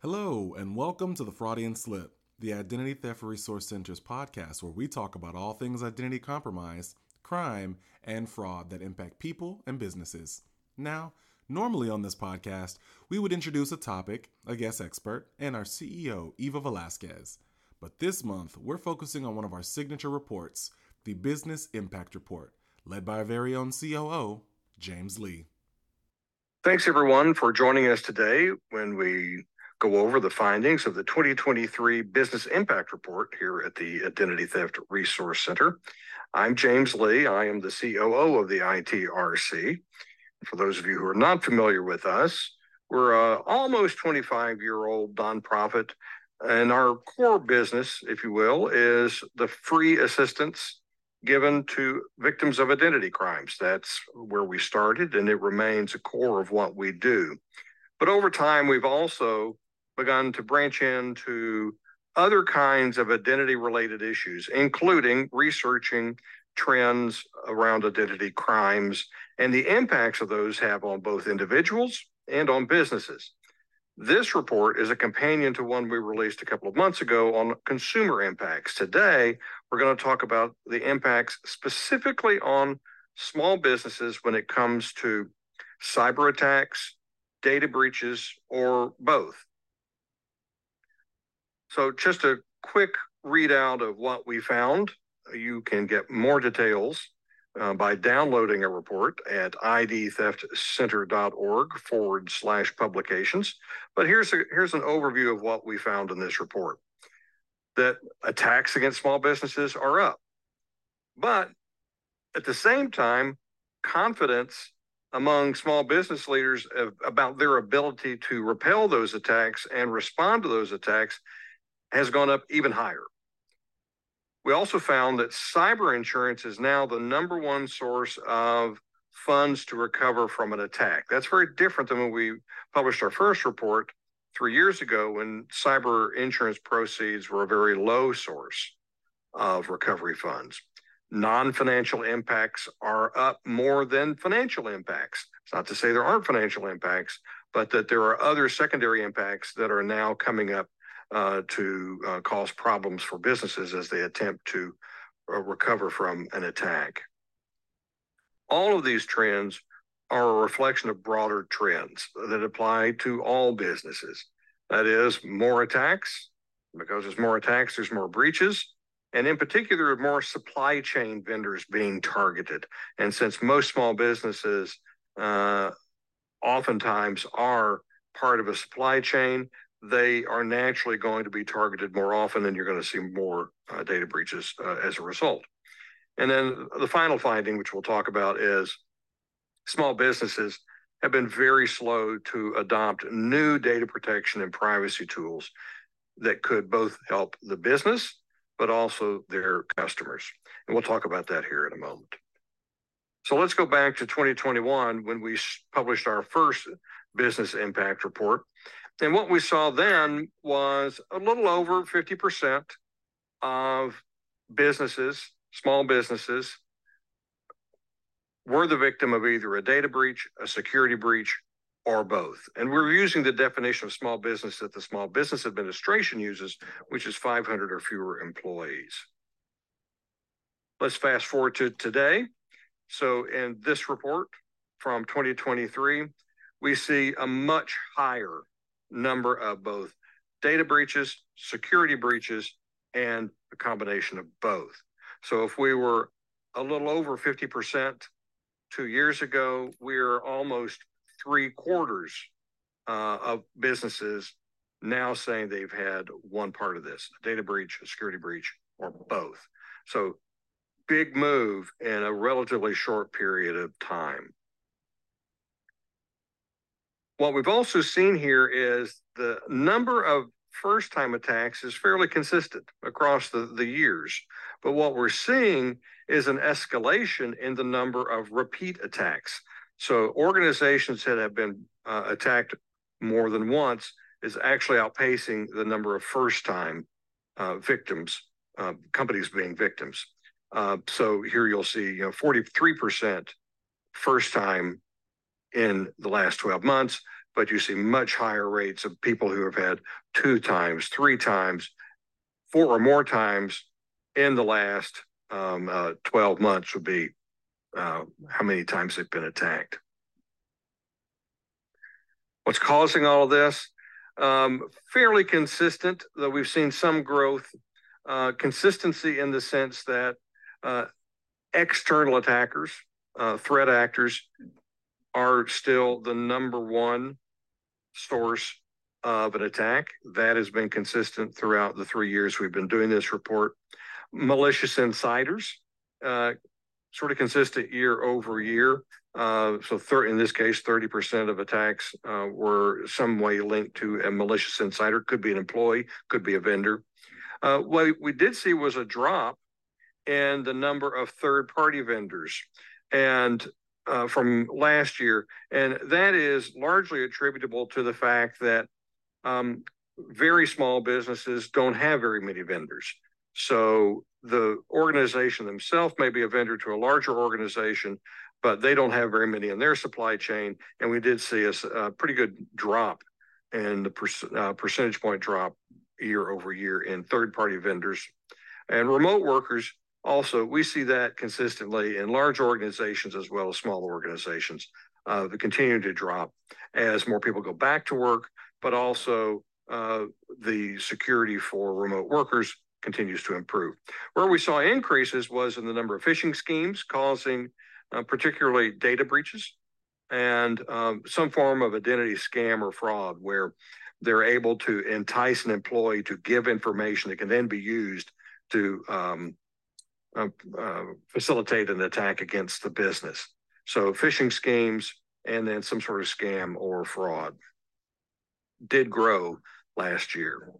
Hello, and welcome to the Fraudian Slip, the Identity Theft Resource Center's podcast, where we talk about all things identity compromise, crime, and fraud that impact people and businesses. Now, normally on this podcast, we would introduce a topic, a guest expert, and our CEO, Eva Velasquez. But this month, we're focusing on one of our signature reports, the Business Impact Report, led by our very own COO, James Lee. Thanks, everyone, for joining us today when we go over the findings of the 2023 Business Impact Report here at the Identity Theft Resource Center. I'm James Lee. I am the COO of the ITRC. For those of you who are not familiar with us, we're a almost 25 year old nonprofit, and our core business, if you will, is the free assistance given to victims of identity crimes. That's where we started, and it remains a core of what we do. But over time, we've also begun to branch into other kinds of identity related issues, including researching trends around identity crimes and the impacts of those have on both individuals and on businesses. This report is a companion to one we released a couple of months ago on consumer impacts. Today, we're going to talk about the impacts specifically on small businesses when it comes to cyber attacks, data breaches, or both. So just a quick readout of what we found. You can get more details uh, by downloading a report at idtheftcenter.org forward slash publications. But here's, a, here's an overview of what we found in this report. That attacks against small businesses are up. But at the same time, confidence among small business leaders about their ability to repel those attacks and respond to those attacks has gone up even higher. We also found that cyber insurance is now the number one source of funds to recover from an attack. That's very different than when we published our first report three years ago when cyber insurance proceeds were a very low source of recovery funds. Non financial impacts are up more than financial impacts. It's not to say there aren't financial impacts, but that there are other secondary impacts that are now coming up uh, to uh, cause problems for businesses as they attempt to uh, recover from an attack. All of these trends are a reflection of broader trends that apply to all businesses. That is, more attacks. Because there's more attacks, there's more breaches. And in particular, more supply chain vendors being targeted. And since most small businesses uh, oftentimes are part of a supply chain, they are naturally going to be targeted more often, and you're going to see more uh, data breaches uh, as a result. And then the final finding, which we'll talk about, is small businesses have been very slow to adopt new data protection and privacy tools that could both help the business but also their customers. And we'll talk about that here in a moment. So let's go back to 2021 when we published our first business impact report. And what we saw then was a little over 50% of businesses, small businesses, were the victim of either a data breach, a security breach, or both. And we're using the definition of small business that the Small Business Administration uses, which is 500 or fewer employees. Let's fast forward to today. So, in this report from 2023, we see a much higher number of both data breaches, security breaches, and a combination of both. So if we were a little over 50% two years ago, we're almost three quarters uh, of businesses now saying they've had one part of this a data breach, a security breach, or both. So big move in a relatively short period of time. What we've also seen here is the number of first time attacks is fairly consistent across the, the years. But what we're seeing is an escalation in the number of repeat attacks. So organizations that have been uh, attacked more than once is actually outpacing the number of first time uh, victims, uh, companies being victims. Uh, so here you'll see you know, 43% first time in the last 12 months, but you see much higher rates of people who have had two times, three times, four or more times in the last um, uh, 12 months would be uh, how many times they've been attacked. What's causing all of this? Um, fairly consistent, though we've seen some growth. Uh, consistency in the sense that uh, external attackers, uh, threat actors, are still the number one source of an attack. That has been consistent throughout the three years we've been doing this report. Malicious insiders, uh, sort of consistent year over year. Uh, so thir- in this case, 30% of attacks uh, were some way linked to a malicious insider. Could be an employee, could be a vendor. Uh, what we did see was a drop in the number of third-party vendors, and uh, from last year, and that is largely attributable to the fact that um, very small businesses don't have very many vendors. So the organization themselves may be a vendor to a larger organization, but they don't have very many in their supply chain. And we did see a, a pretty good drop in the per, uh, percentage point drop year over year in third party vendors. And remote workers also, we see that consistently in large organizations as well as small organizations, uh, continue to drop as more people go back to work, but also uh, the security for remote workers continues to improve. Where we saw increases was in the number of phishing schemes causing uh, particularly data breaches and um, some form of identity scam or fraud where they're able to entice an employee to give information that can then be used to um, uh, uh, facilitate an attack against the business. So phishing schemes and then some sort of scam or fraud did grow last year.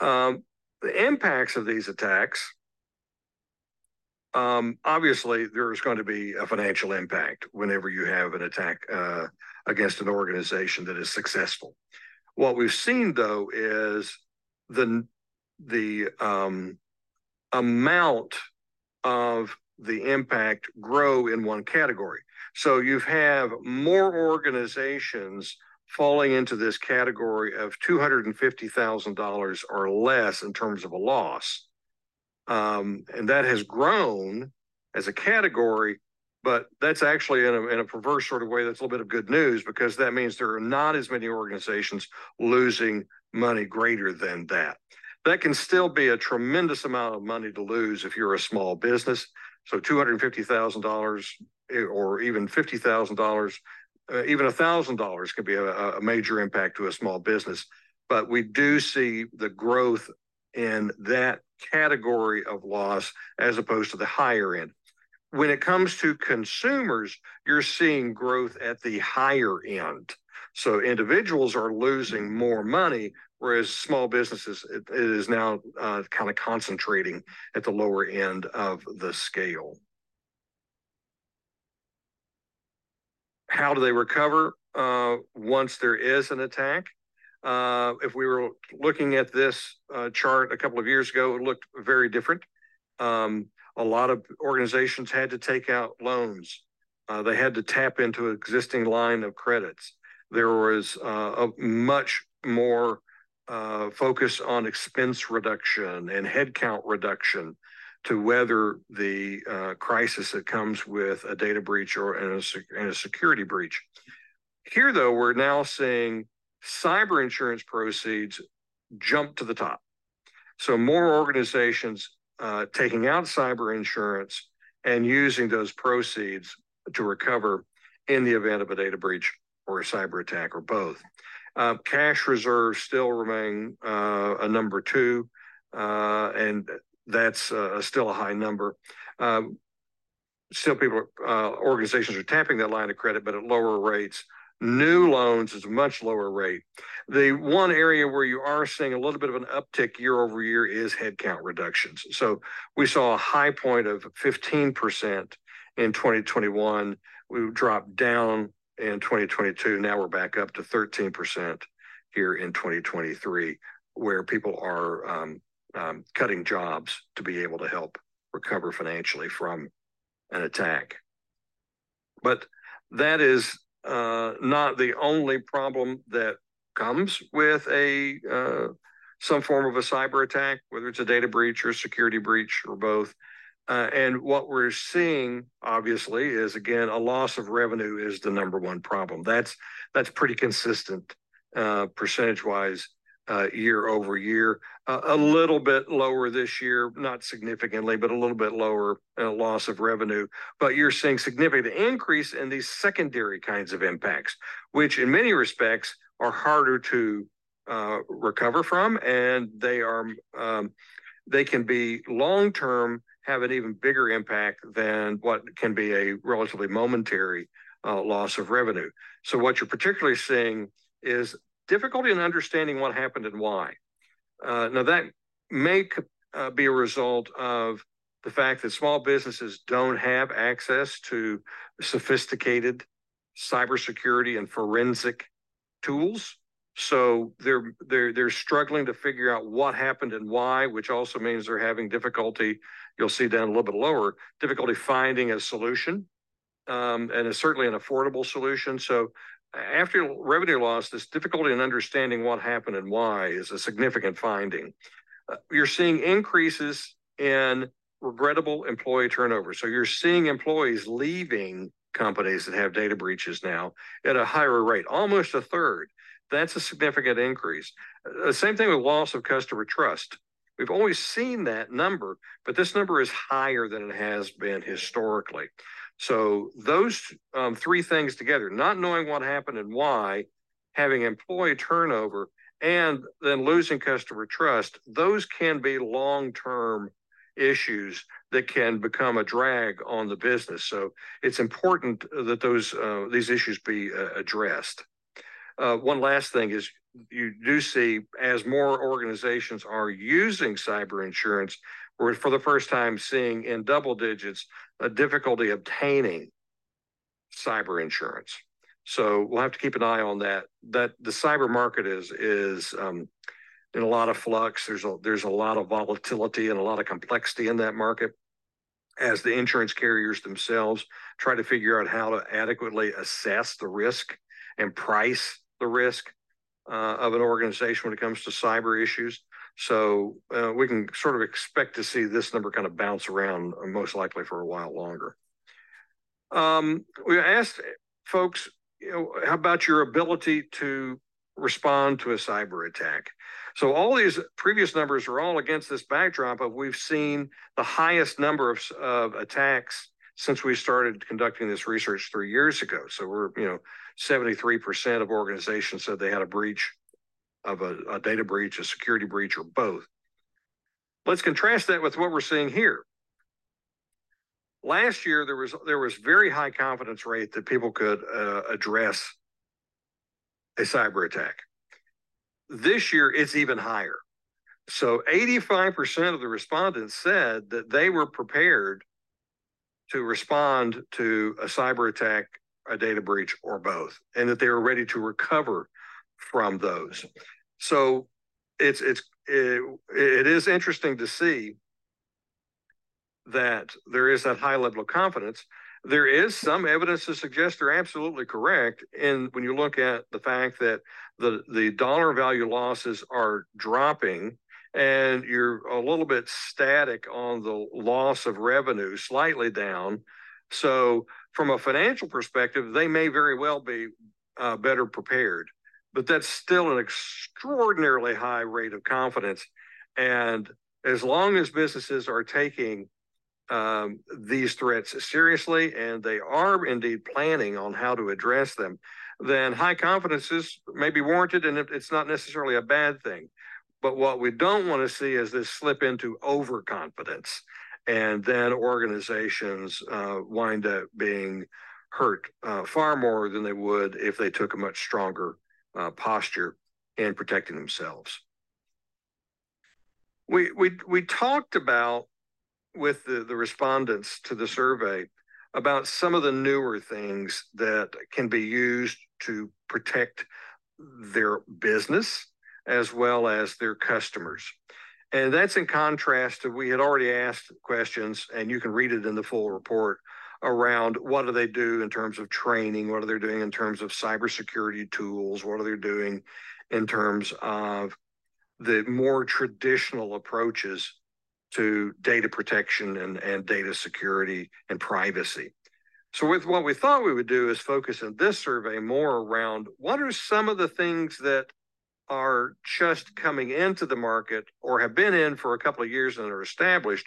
Um, the impacts of these attacks, um, obviously, there's going to be a financial impact whenever you have an attack uh, against an organization that is successful. What we've seen, though, is the the um, amount of the impact grow in one category. So you have more organizations falling into this category of $250,000 or less in terms of a loss. Um, and that has grown as a category, but that's actually in a, in a perverse sort of way. That's a little bit of good news because that means there are not as many organizations losing money greater than that. That can still be a tremendous amount of money to lose if you're a small business. So $250,000 eh, or even $50,000 uh, even a thousand dollars can be a, a major impact to a small business. But we do see the growth in that category of loss as opposed to the higher end. When it comes to consumers, you're seeing growth at the higher end. So individuals are losing more money, whereas small businesses, it, it is now uh, kind of concentrating at the lower end of the scale. how do they recover uh, once there is an attack? Uh, if we were looking at this uh, chart a couple of years ago, it looked very different. Um, a lot of organizations had to take out loans. Uh, they had to tap into existing line of credits. There was uh, a much more uh, focus on expense reduction and headcount reduction to weather the uh, crisis that comes with a data breach or and a, and a security breach. Here, though, we're now seeing cyber insurance proceeds jump to the top. So more organizations uh, taking out cyber insurance and using those proceeds to recover in the event of a data breach or a cyber attack or both. Uh, cash reserves still remain uh, a number two, uh, and that's uh, still a high number. Um, still, people, uh, organizations are tapping that line of credit, but at lower rates. New loans is a much lower rate. The one area where you are seeing a little bit of an uptick year over year is headcount reductions. So we saw a high point of 15% in 2021. We dropped down in 2022. Now we're back up to 13% here in 2023, where people are um, um, cutting jobs to be able to help recover financially from an attack. But that is uh, not the only problem that comes with a uh, some form of a cyber attack, whether it's a data breach or security breach or both. Uh, and what we're seeing, obviously, is again a loss of revenue is the number one problem. That's that's pretty consistent uh, percentage wise uh, year over year. A little bit lower this year, not significantly, but a little bit lower uh, loss of revenue. But you're seeing significant increase in these secondary kinds of impacts, which in many respects are harder to uh, recover from, and they are um, they can be long term have an even bigger impact than what can be a relatively momentary uh, loss of revenue. So what you're particularly seeing is difficulty in understanding what happened and why. Uh, now that may uh, be a result of the fact that small businesses don't have access to sophisticated cybersecurity and forensic tools. So they're they're they're struggling to figure out what happened and why, which also means they're having difficulty. You'll see down a little bit lower difficulty finding a solution, um, and it's certainly an affordable solution. So after revenue loss, this difficulty in understanding what happened and why is a significant finding. Uh, you're seeing increases in regrettable employee turnover. So you're seeing employees leaving companies that have data breaches now at a higher rate, almost a third. That's a significant increase. The uh, same thing with loss of customer trust. We've always seen that number, but this number is higher than it has been historically. So those um, three things together, not knowing what happened and why, having employee turnover, and then losing customer trust, those can be long-term issues that can become a drag on the business. So it's important that those uh, these issues be uh, addressed. Uh, one last thing is you do see as more organizations are using cyber insurance, we're for the first time seeing in double digits a difficulty obtaining cyber insurance. So we'll have to keep an eye on that. That the cyber market is is um, in a lot of flux. There's a there's a lot of volatility and a lot of complexity in that market as the insurance carriers themselves try to figure out how to adequately assess the risk and price the risk uh, of an organization when it comes to cyber issues. So uh, we can sort of expect to see this number kind of bounce around uh, most likely for a while longer. Um, we asked folks, you know, how about your ability to respond to a cyber attack? So all these previous numbers are all against this backdrop of we've seen the highest number of, of attacks since we started conducting this research three years ago. So we're, you know, 73% of organizations said they had a breach of a, a data breach, a security breach, or both. Let's contrast that with what we're seeing here. Last year, there was there was very high confidence rate that people could uh, address a cyber attack. This year, it's even higher. So 85% of the respondents said that they were prepared to respond to a cyber attack, a data breach, or both, and that they were ready to recover from those. So it's it's it, it is interesting to see that there is that high level of confidence. There is some evidence to suggest they're absolutely correct. And when you look at the fact that the, the dollar value losses are dropping and you're a little bit static on the loss of revenue, slightly down. So, from a financial perspective, they may very well be uh, better prepared but that's still an extraordinarily high rate of confidence. And as long as businesses are taking um, these threats seriously and they are indeed planning on how to address them, then high confidence is maybe warranted and it's not necessarily a bad thing. But what we don't want to see is this slip into overconfidence. And then organizations uh, wind up being hurt uh, far more than they would if they took a much stronger uh, posture in protecting themselves. We, we, we talked about with the, the respondents to the survey about some of the newer things that can be used to protect their business as well as their customers. And that's in contrast to we had already asked questions, and you can read it in the full report around what do they do in terms of training, what are they doing in terms of cybersecurity tools, what are they doing in terms of the more traditional approaches to data protection and, and data security and privacy. So with what we thought we would do is focus in this survey more around what are some of the things that are just coming into the market or have been in for a couple of years and are established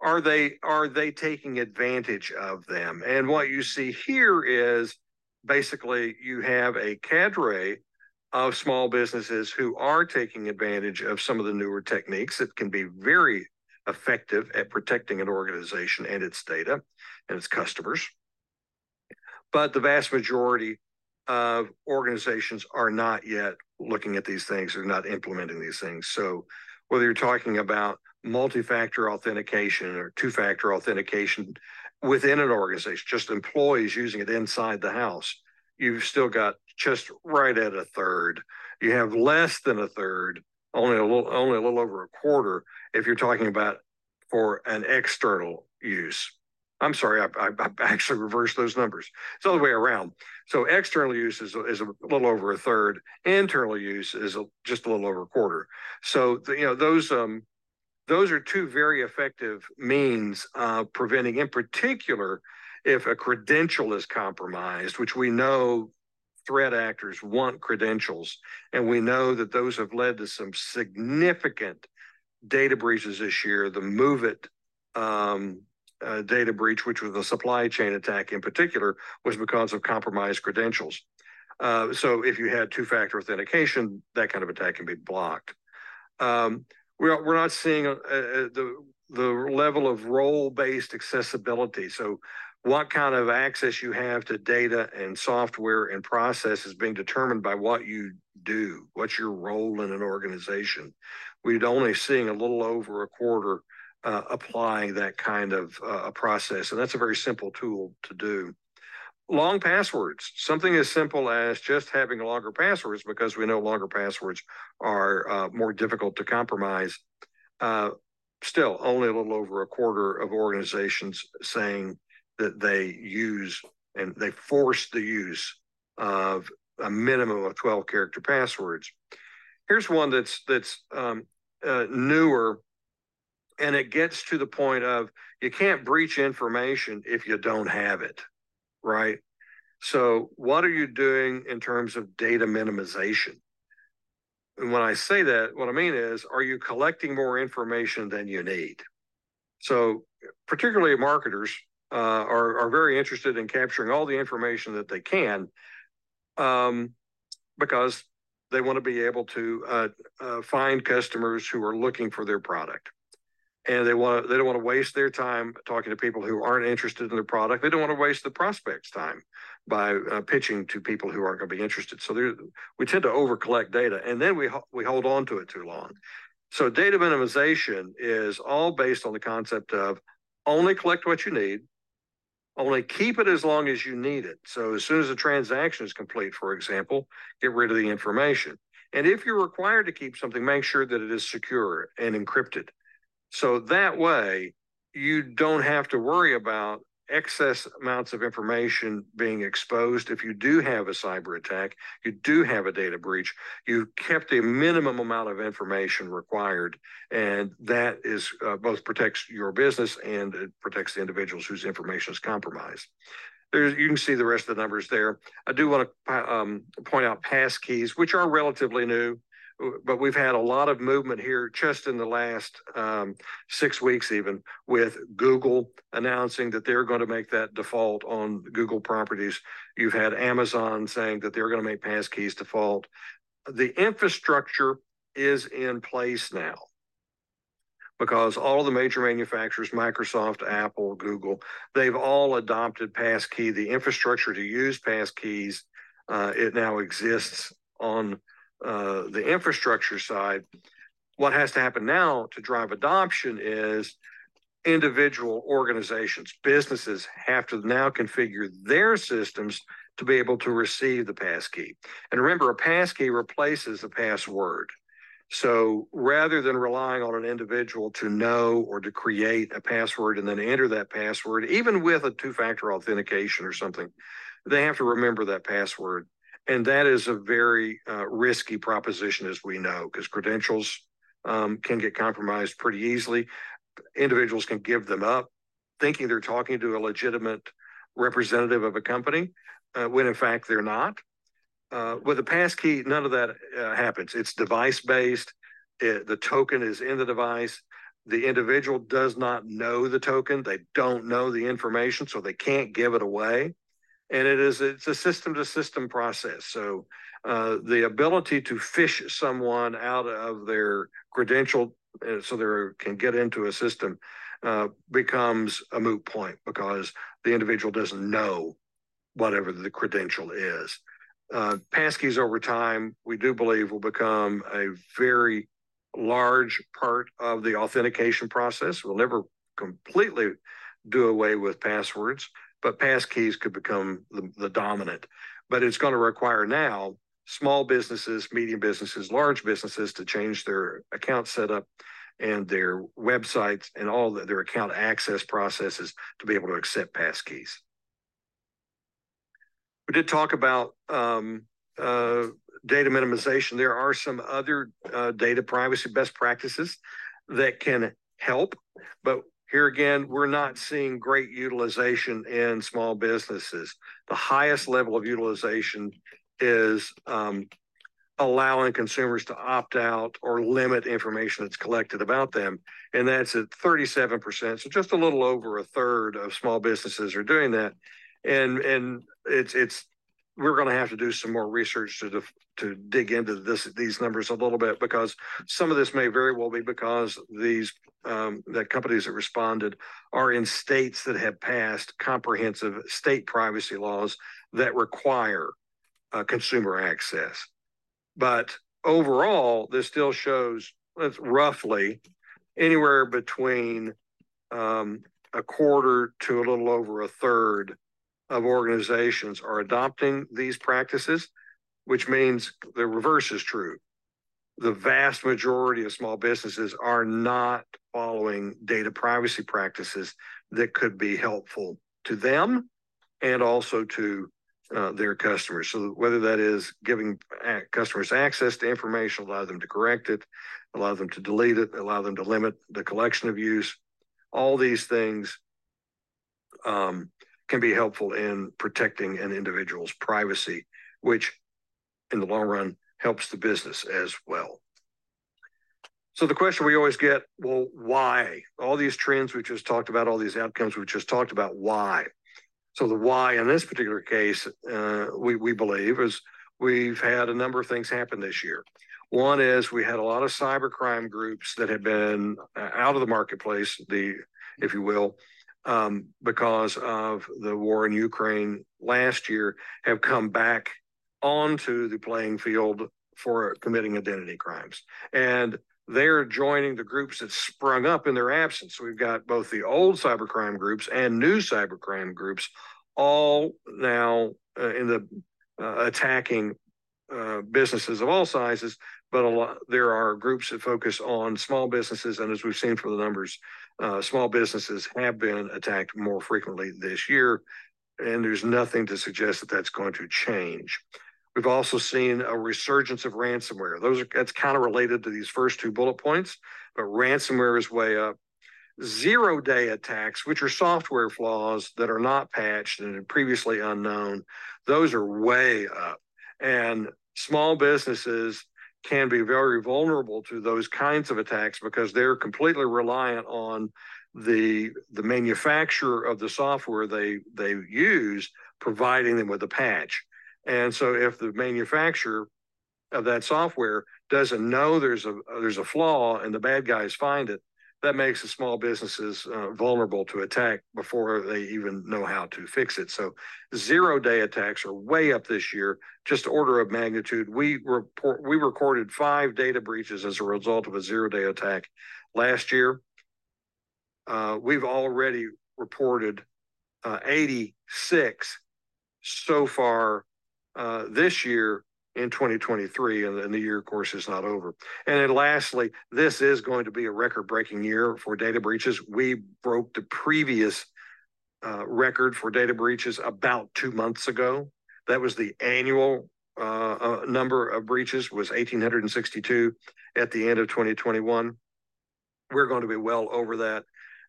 are they are they taking advantage of them and what you see here is basically you have a cadre of small businesses who are taking advantage of some of the newer techniques that can be very effective at protecting an organization and its data and its customers. But the vast majority of organizations are not yet looking at these things, they're not implementing these things. So whether you're talking about multi-factor authentication or two-factor authentication within an organization, just employees using it inside the house, you've still got just right at a third. You have less than a third, only a little, only a little over a quarter, if you're talking about for an external use. I'm sorry, I, I, I actually reversed those numbers. It's the way around. So external use is, is a little over a third. Internal use is a, just a little over a quarter. So the, you know those um, those are two very effective means of preventing, in particular, if a credential is compromised, which we know threat actors want credentials, and we know that those have led to some significant data breaches this year. The MOVEit um, uh, data breach, which was a supply chain attack in particular, was because of compromised credentials. Uh, so if you had two-factor authentication, that kind of attack can be blocked. Um, we're, we're not seeing uh, uh the the level of role-based accessibility. So what kind of access you have to data and software and process is being determined by what you do, what's your role in an organization. We're only seeing a little over a quarter uh, applying that kind of uh, process, and that's a very simple tool to do. Long passwords, something as simple as just having longer passwords, because we know longer passwords are uh, more difficult to compromise. Uh, still, only a little over a quarter of organizations saying that they use and they force the use of a minimum of 12 character passwords. Here's one that's that's um, uh, newer, and it gets to the point of you can't breach information if you don't have it, right? So, what are you doing in terms of data minimization? And when I say that, what I mean is, are you collecting more information than you need? So, particularly marketers, uh, are, are very interested in capturing all the information that they can um, because they want to be able to uh, uh, find customers who are looking for their product and they want to they don't want to waste their time talking to people who aren't interested in their product they don't want to waste the prospects time by uh, pitching to people who aren't going to be interested so we tend to over collect data and then we we hold on to it too long so data minimization is all based on the concept of only collect what you need only keep it as long as you need it. So as soon as the transaction is complete, for example, get rid of the information. And if you're required to keep something, make sure that it is secure and encrypted. So that way, you don't have to worry about excess amounts of information being exposed. If you do have a cyber attack, you do have a data breach, you've kept the minimum amount of information required. And that is uh, both protects your business and it protects the individuals whose information is compromised. There's, you can see the rest of the numbers there. I do want to um, point out pass keys, which are relatively new but we've had a lot of movement here just in the last um, six weeks, even with Google announcing that they're going to make that default on Google properties. You've had Amazon saying that they're going to make passkeys default. The infrastructure is in place now because all the major manufacturers, Microsoft, Apple, Google, they've all adopted passkey. The infrastructure to use passkeys, uh, it now exists on uh, the infrastructure side, what has to happen now to drive adoption is individual organizations, businesses have to now configure their systems to be able to receive the passkey. And remember, a passkey replaces a password. So rather than relying on an individual to know or to create a password and then enter that password, even with a two factor authentication or something, they have to remember that password. And that is a very uh, risky proposition, as we know, because credentials um, can get compromised pretty easily. Individuals can give them up thinking they're talking to a legitimate representative of a company uh, when in fact they're not. Uh, with a passkey, none of that uh, happens. It's device based. It, the token is in the device. The individual does not know the token. They don't know the information, so they can't give it away. And it is it's a system to system process. So uh, the ability to phish someone out of their credential uh, so they can get into a system uh, becomes a moot point because the individual doesn't know whatever the credential is. Uh, passkeys over time, we do believe will become a very large part of the authentication process. We'll never completely do away with passwords, but passkeys could become the, the dominant. But it's going to require now small businesses, medium businesses, large businesses to change their account setup and their websites and all the, their account access processes to be able to accept passkeys. We did talk about um, uh, data minimization. There are some other uh, data privacy best practices that can help, but here again, we're not seeing great utilization in small businesses. The highest level of utilization is um, allowing consumers to opt out or limit information that's collected about them. And that's at 37%. So just a little over a third of small businesses are doing that. And and it's it's we're going to have to do some more research to to dig into this these numbers a little bit because some of this may very well be because these um, that companies that responded are in states that have passed comprehensive state privacy laws that require uh, consumer access. But overall, this still shows it's roughly anywhere between um, a quarter to a little over a third of organizations are adopting these practices, which means the reverse is true. The vast majority of small businesses are not following data privacy practices that could be helpful to them and also to uh, their customers. So whether that is giving customers access to information, allow them to correct it, allow them to delete it, allow them to limit the collection of use, all these things um, can be helpful in protecting an individual's privacy, which in the long run helps the business as well. So the question we always get, well, why? All these trends we just talked about, all these outcomes we just talked about, why? So the why in this particular case, uh, we, we believe is we've had a number of things happen this year. One is we had a lot of cybercrime groups that have been uh, out of the marketplace, the if you will, um, because of the war in Ukraine last year, have come back onto the playing field for committing identity crimes. And they're joining the groups that sprung up in their absence. We've got both the old cybercrime groups and new cybercrime groups all now uh, in the uh, attacking uh, businesses of all sizes, but lot, there are groups that focus on small businesses. And as we've seen from the numbers, uh, small businesses have been attacked more frequently this year. And there's nothing to suggest that that's going to change. We've also seen a resurgence of ransomware. Those are that's kind of related to these first two bullet points, but ransomware is way up. Zero day attacks, which are software flaws that are not patched and previously unknown, those are way up. And small businesses can be very vulnerable to those kinds of attacks because they're completely reliant on the the manufacturer of the software they they use providing them with a patch and so if the manufacturer of that software doesn't know there's a there's a flaw and the bad guys find it, that makes the small businesses uh, vulnerable to attack before they even know how to fix it. So zero day attacks are way up this year, just order of magnitude. We report we recorded five data breaches as a result of a zero day attack last year. Uh, we've already reported uh, 86 so far uh, this year in 2023, and, and the year, of course, is not over. And then lastly, this is going to be a record breaking year for data breaches. We broke the previous uh, record for data breaches about two months ago. That was the annual uh, uh, number of breaches was 1,862 at the end of 2021. We're going to be well over that.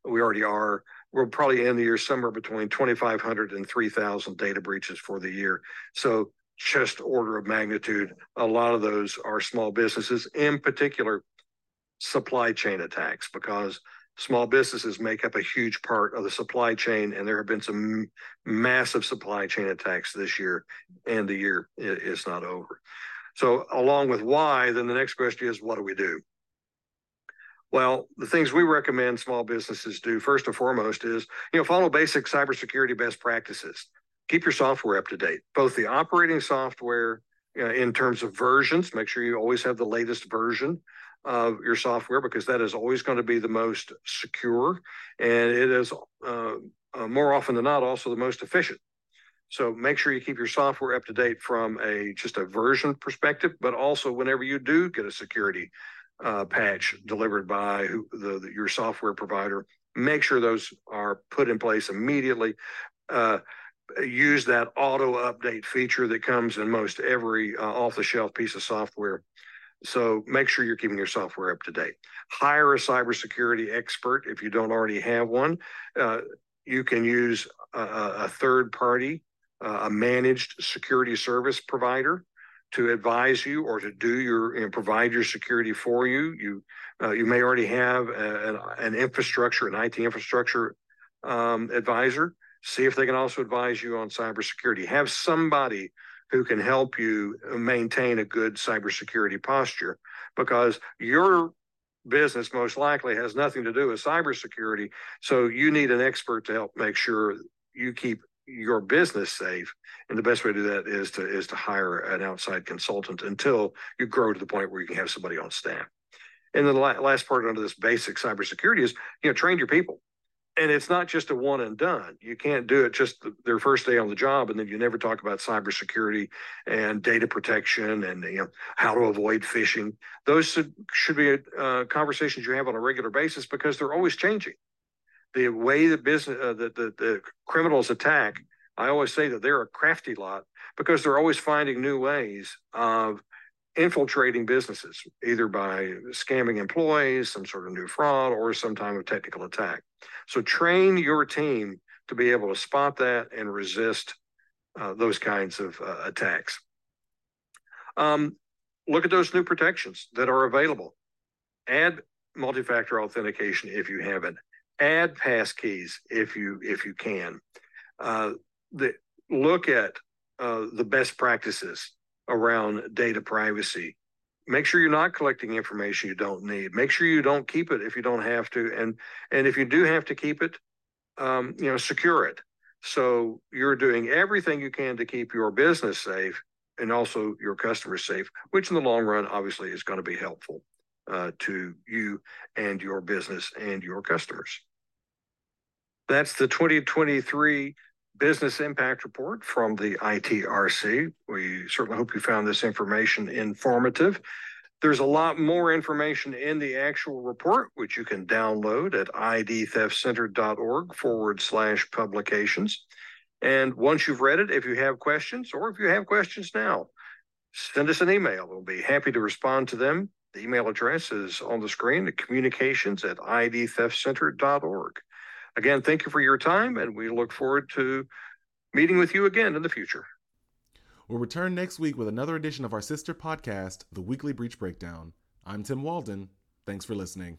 We already are. We'll probably end the year somewhere between 2,500 and 3,000 data breaches for the year. So just order of magnitude, a lot of those are small businesses, in particular supply chain attacks, because small businesses make up a huge part of the supply chain, and there have been some massive supply chain attacks this year, and the year is not over. So, along with why, then the next question is, what do we do? Well, the things we recommend small businesses do first and foremost is, you know, follow basic cybersecurity best practices. Keep your software up to date, both the operating software uh, in terms of versions. Make sure you always have the latest version of your software because that is always going to be the most secure and it is uh, uh, more often than not also the most efficient. So make sure you keep your software up to date from a just a version perspective, but also whenever you do get a security uh, patch delivered by who, the, the, your software provider. Make sure those are put in place immediately. Uh, use that auto update feature that comes in most every uh, off the shelf piece of software. So make sure you're keeping your software up to date. Hire a cybersecurity expert if you don't already have one. Uh, you can use a, a third party, uh, a managed security service provider to advise you or to do your and provide your security for you. You uh, you may already have a, an, an, infrastructure, an IT infrastructure um, advisor. See if they can also advise you on cybersecurity. Have somebody who can help you maintain a good cybersecurity posture because your business most likely has nothing to do with cybersecurity. So you need an expert to help make sure you keep your business safe. And the best way to do that is to is to hire an outside consultant until you grow to the point where you can have somebody on staff. And then the last part under this basic cybersecurity is you know train your people. And it's not just a one and done. You can't do it just their first day on the job, and then you never talk about cybersecurity and data protection and you know how to avoid phishing. Those should, should be uh, conversations you have on a regular basis because they're always changing the way the business uh, the, the, the criminals attack i always say that they're a crafty lot because they're always finding new ways of infiltrating businesses either by scamming employees some sort of new fraud or some type of technical attack. So train your team to be able to spot that and resist uh, those kinds of uh, attacks. Um, look at those new protections that are available. Add multi-factor authentication if you haven't add passkeys if you if you can. Uh, the, look at uh, the best practices around data privacy. Make sure you're not collecting information you don't need. Make sure you don't keep it if you don't have to, and and if you do have to keep it, um, you know, secure it. So you're doing everything you can to keep your business safe and also your customers safe, which in the long run obviously is going to be helpful uh, to you and your business and your customers. That's the 2023 Business Impact Report from the ITRC. We certainly hope you found this information informative. There's a lot more information in the actual report, which you can download at idtheftcenter.org forward slash publications. And once you've read it, if you have questions or if you have questions now, send us an email. We'll be happy to respond to them. The email address is on the screen at communications at idtheftcenter.org. Again, thank you for your time, and we look forward to meeting with you again in the future. We'll return next week with another edition of our sister podcast, The Weekly Breach Breakdown. I'm Tim Walden. Thanks for listening.